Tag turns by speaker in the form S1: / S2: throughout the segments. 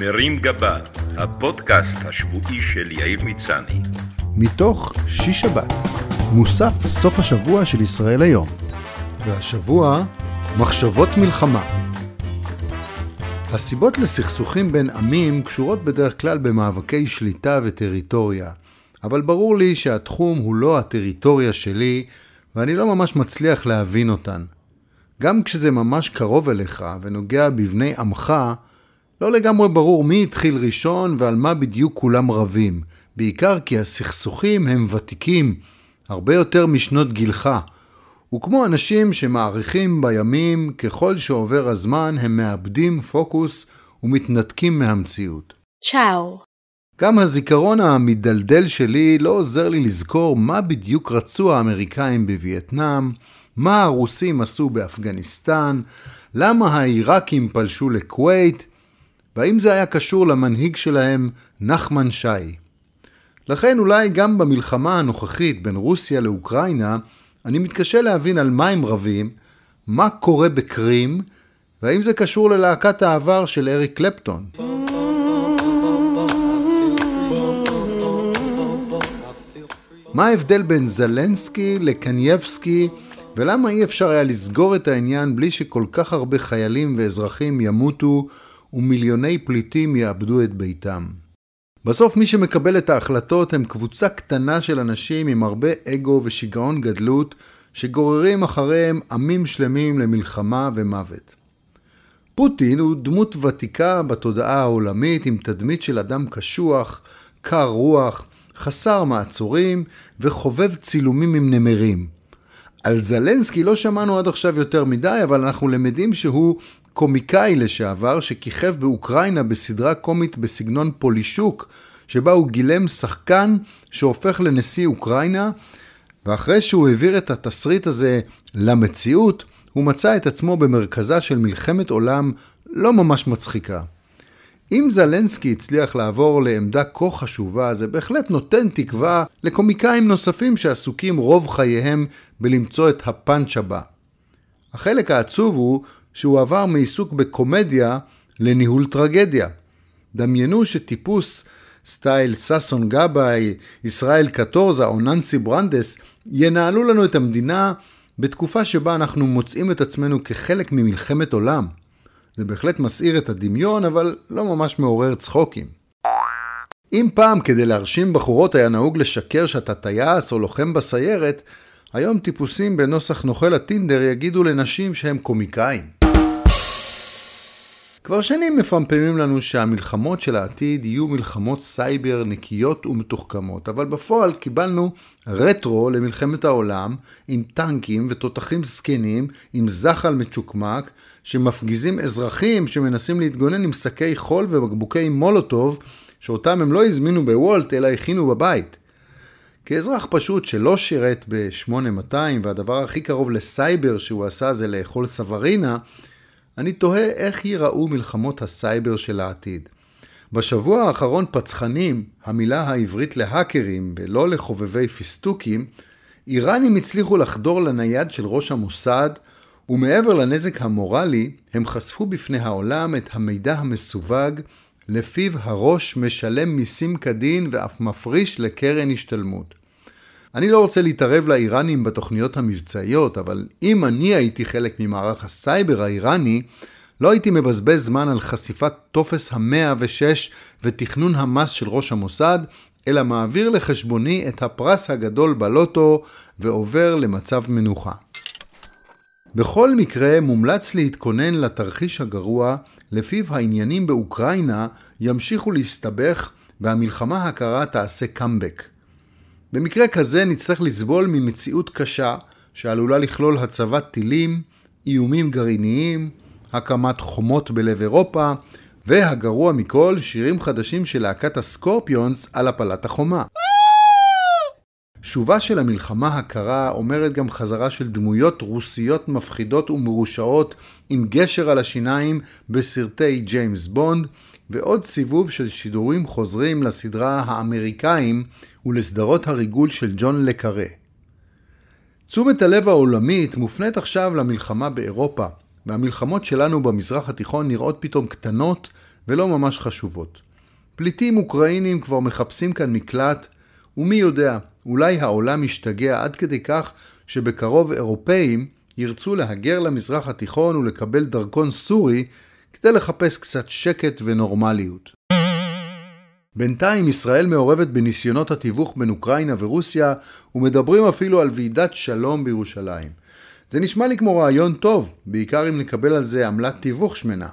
S1: מרים גבה, הפודקאסט השבועי של יאיר מצני.
S2: מתוך שיש שבת, מוסף סוף השבוע של ישראל היום. והשבוע, מחשבות מלחמה. הסיבות לסכסוכים בין עמים קשורות בדרך כלל במאבקי שליטה וטריטוריה, אבל ברור לי שהתחום הוא לא הטריטוריה שלי, ואני לא ממש מצליח להבין אותן. גם כשזה ממש קרוב אליך ונוגע בבני עמך, לא לגמרי ברור מי התחיל ראשון ועל מה בדיוק כולם רבים, בעיקר כי הסכסוכים הם ותיקים, הרבה יותר משנות גילך. וכמו אנשים שמעריכים בימים, ככל שעובר הזמן הם מאבדים פוקוס ומתנתקים מהמציאות.
S3: צ'או.
S2: גם הזיכרון המדלדל שלי לא עוזר לי לזכור מה בדיוק רצו האמריקאים בווייטנאם, מה הרוסים עשו באפגניסטן, למה העיראקים פלשו לכווית, והאם זה היה קשור למנהיג שלהם, נחמן שי. לכן אולי גם במלחמה הנוכחית בין רוסיה לאוקראינה, אני מתקשה להבין על מה הם רבים, מה קורה בקרים, והאם זה קשור ללהקת העבר של אריק קלפטון. מה ההבדל בין זלנסקי לקנייבסקי, ולמה אי אפשר היה לסגור את העניין בלי שכל כך הרבה חיילים ואזרחים ימותו ומיליוני פליטים יאבדו את ביתם. בסוף מי שמקבל את ההחלטות הם קבוצה קטנה של אנשים עם הרבה אגו ושיגעון גדלות, שגוררים אחריהם עמים שלמים למלחמה ומוות. פוטין הוא דמות ותיקה בתודעה העולמית עם תדמית של אדם קשוח, קר רוח, חסר מעצורים וחובב צילומים עם נמרים. על זלנסקי לא שמענו עד עכשיו יותר מדי, אבל אנחנו למדים שהוא קומיקאי לשעבר שכיכב באוקראינה בסדרה קומית בסגנון פולישוק, שבה הוא גילם שחקן שהופך לנשיא אוקראינה, ואחרי שהוא העביר את התסריט הזה למציאות, הוא מצא את עצמו במרכזה של מלחמת עולם לא ממש מצחיקה. אם זלנסקי הצליח לעבור לעמדה כה חשובה, זה בהחלט נותן תקווה לקומיקאים נוספים שעסוקים רוב חייהם בלמצוא את הפאנץ' הבא. החלק העצוב הוא שהוא עבר מעיסוק בקומדיה לניהול טרגדיה. דמיינו שטיפוס סטייל ששון גבאי, ישראל קטורזה או ננסי ברנדס ינהלו לנו את המדינה בתקופה שבה אנחנו מוצאים את עצמנו כחלק ממלחמת עולם. זה בהחלט מסעיר את הדמיון, אבל לא ממש מעורר צחוקים. אם פעם כדי להרשים בחורות היה נהוג לשקר שאתה טייס או לוחם בסיירת, היום טיפוסים בנוסח נוכל הטינדר יגידו לנשים שהם קומיקאים. כבר שנים מפמפמים לנו שהמלחמות של העתיד יהיו מלחמות סייבר נקיות ומתוחכמות, אבל בפועל קיבלנו רטרו למלחמת העולם עם טנקים ותותחים זקנים עם זחל מצ'וקמק שמפגיזים אזרחים שמנסים להתגונן עם שקי חול ובקבוקי מולוטוב שאותם הם לא הזמינו בוולט אלא הכינו בבית. כאזרח פשוט שלא שירת ב-8200 והדבר הכי קרוב לסייבר שהוא עשה זה לאכול סברינה, אני תוהה איך ייראו מלחמות הסייבר של העתיד. בשבוע האחרון פצחנים, המילה העברית להאקרים ולא לחובבי פיסטוקים, איראנים הצליחו לחדור לנייד של ראש המוסד, ומעבר לנזק המורלי, הם חשפו בפני העולם את המידע המסווג לפיו הראש משלם מיסים כדין ואף מפריש לקרן השתלמות. אני לא רוצה להתערב לאיראנים בתוכניות המבצעיות, אבל אם אני הייתי חלק ממערך הסייבר האיראני, לא הייתי מבזבז זמן על חשיפת טופס המאה ושש ותכנון המס של ראש המוסד, אלא מעביר לחשבוני את הפרס הגדול בלוטו ועובר למצב מנוחה. בכל מקרה מומלץ להתכונן לתרחיש הגרוע, לפיו העניינים באוקראינה ימשיכו להסתבך והמלחמה הקרה תעשה קאמבק. במקרה כזה נצטרך לסבול ממציאות קשה שעלולה לכלול הצבת טילים, איומים גרעיניים, הקמת חומות בלב אירופה, והגרוע מכל, שירים חדשים של להקת הסקורפיונס על הפלת החומה. שובה של המלחמה הקרה אומרת גם חזרה של דמויות רוסיות מפחידות ומרושעות עם גשר על השיניים בסרטי ג'יימס בונד, ועוד סיבוב של שידורים חוזרים לסדרה האמריקאים ולסדרות הריגול של ג'ון לקארה. תשומת הלב העולמית מופנית עכשיו למלחמה באירופה, והמלחמות שלנו במזרח התיכון נראות פתאום קטנות ולא ממש חשובות. פליטים אוקראינים כבר מחפשים כאן מקלט, ומי יודע, אולי העולם ישתגע עד כדי כך שבקרוב אירופאים ירצו להגר למזרח התיכון ולקבל דרכון סורי כדי לחפש קצת שקט ונורמליות. בינתיים ישראל מעורבת בניסיונות התיווך בין אוקראינה ורוסיה ומדברים אפילו על ועידת שלום בירושלים. זה נשמע לי כמו רעיון טוב, בעיקר אם נקבל על זה עמלת תיווך שמנה.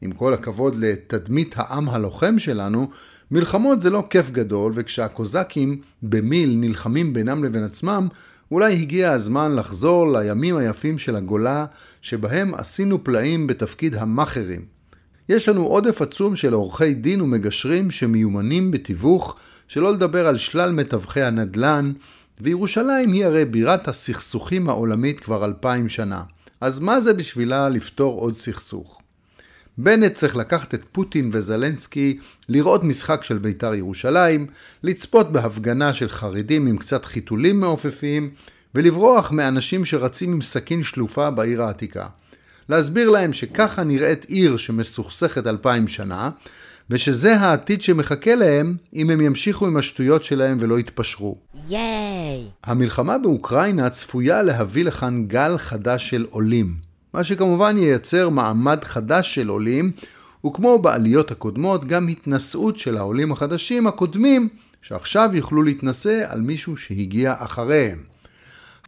S2: עם כל הכבוד לתדמית העם הלוחם שלנו, מלחמות זה לא כיף גדול, וכשהקוזקים במיל נלחמים בינם לבין עצמם, אולי הגיע הזמן לחזור לימים היפים של הגולה, שבהם עשינו פלאים בתפקיד המאכערים. יש לנו עודף עצום של עורכי דין ומגשרים שמיומנים בתיווך, שלא לדבר על שלל מתווכי הנדל"ן, וירושלים היא הרי בירת הסכסוכים העולמית כבר אלפיים שנה. אז מה זה בשבילה לפתור עוד סכסוך? בנט צריך לקחת את פוטין וזלנסקי, לראות משחק של בית"ר ירושלים, לצפות בהפגנה של חרדים עם קצת חיתולים מעופפים, ולברוח מאנשים שרצים עם סכין שלופה בעיר העתיקה. להסביר להם שככה נראית עיר שמסוכסכת אלפיים שנה, ושזה העתיד שמחכה להם אם הם ימשיכו עם השטויות שלהם ולא יתפשרו. ייי! המלחמה באוקראינה צפויה להביא לכאן גל חדש של עולים. מה שכמובן ייצר מעמד חדש של עולים, וכמו בעליות הקודמות, גם התנשאות של העולים החדשים הקודמים, שעכשיו יוכלו להתנשא על מישהו שהגיע אחריהם.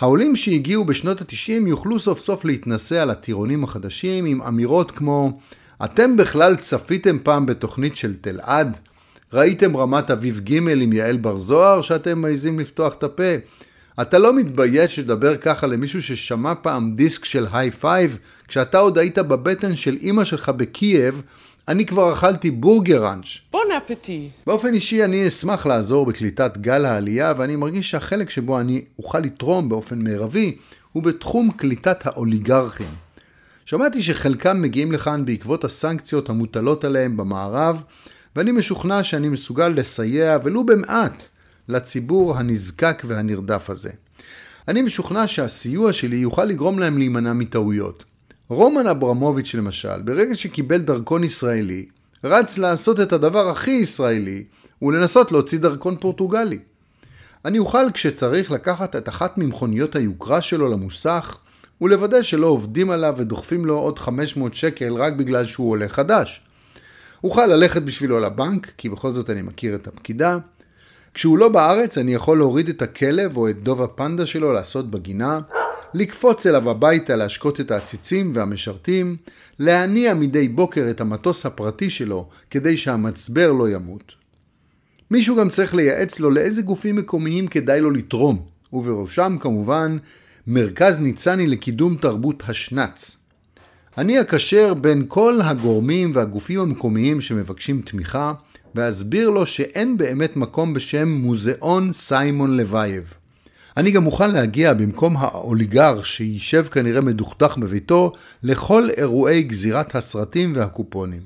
S2: העולים שהגיעו בשנות ה-90 יוכלו סוף סוף להתנשא על הטירונים החדשים עם אמירות כמו אתם בכלל צפיתם פעם בתוכנית של תלעד? ראיתם רמת אביב ג' עם יעל בר זוהר שאתם מעיזים לפתוח את הפה? אתה לא מתבייש לדבר ככה למישהו ששמע פעם דיסק של היי פייב? כשאתה עוד היית בבטן של אימא שלך בקייב, אני כבר אכלתי בורגר ראנץ'. Bon appétit. באופן אישי אני אשמח לעזור בקליטת גל העלייה, ואני מרגיש שהחלק שבו אני אוכל לתרום באופן מרבי, הוא בתחום קליטת האוליגרכים. שמעתי שחלקם מגיעים לכאן בעקבות הסנקציות המוטלות עליהם במערב, ואני משוכנע שאני מסוגל לסייע ולו במעט לציבור הנזקק והנרדף הזה. אני משוכנע שהסיוע שלי יוכל לגרום להם להימנע מטעויות. רומן אברמוביץ' למשל, ברגע שקיבל דרכון ישראלי, רץ לעשות את הדבר הכי ישראלי, ולנסות להוציא דרכון פורטוגלי. אני אוכל כשצריך לקחת את אחת ממכוניות היוקרה שלו למוסך, ולוודא שלא עובדים עליו ודוחפים לו עוד 500 שקל רק בגלל שהוא עולה חדש. אוכל ללכת בשבילו לבנק, כי בכל זאת אני מכיר את הפקידה. כשהוא לא בארץ אני יכול להוריד את הכלב או את דוב הפנדה שלו לעשות בגינה, לקפוץ אליו הביתה להשקות את העציצים והמשרתים, להניע מדי בוקר את המטוס הפרטי שלו כדי שהמצבר לא ימות. מישהו גם צריך לייעץ לו לאיזה גופים מקומיים כדאי לו לתרום, ובראשם כמובן מרכז ניצני לקידום תרבות השנץ. אני אקשר בין כל הגורמים והגופים המקומיים שמבקשים תמיכה, ואסביר לו שאין באמת מקום בשם מוזיאון סיימון לוייב. אני גם מוכן להגיע במקום האוליגר שישב כנראה מדוכדך בביתו לכל אירועי גזירת הסרטים והקופונים.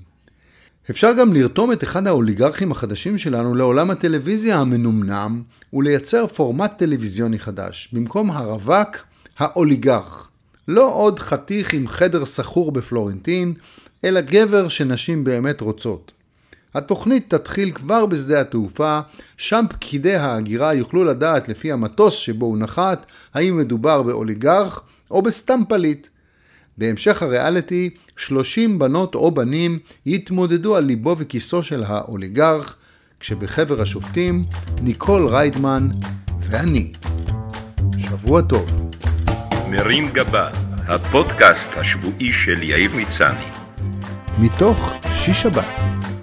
S2: אפשר גם לרתום את אחד האוליגרכים החדשים שלנו לעולם הטלוויזיה המנומנם ולייצר פורמט טלוויזיוני חדש. במקום הרווק, האוליגרך. לא עוד חתיך עם חדר סחור בפלורנטין, אלא גבר שנשים באמת רוצות. התוכנית תתחיל כבר בשדה התעופה, שם פקידי ההגירה יוכלו לדעת לפי המטוס שבו הוא נחת, האם מדובר באוליגרך או בסתם פליט. בהמשך הריאליטי, 30 בנות או בנים יתמודדו על ליבו וכיסו של האוליגרך, כשבחבר השופטים, ניקול ריידמן ואני. שבוע טוב.
S1: מרים גבה, הפודקאסט השבועי של יאיר מצני.
S2: מתוך שיש שבת.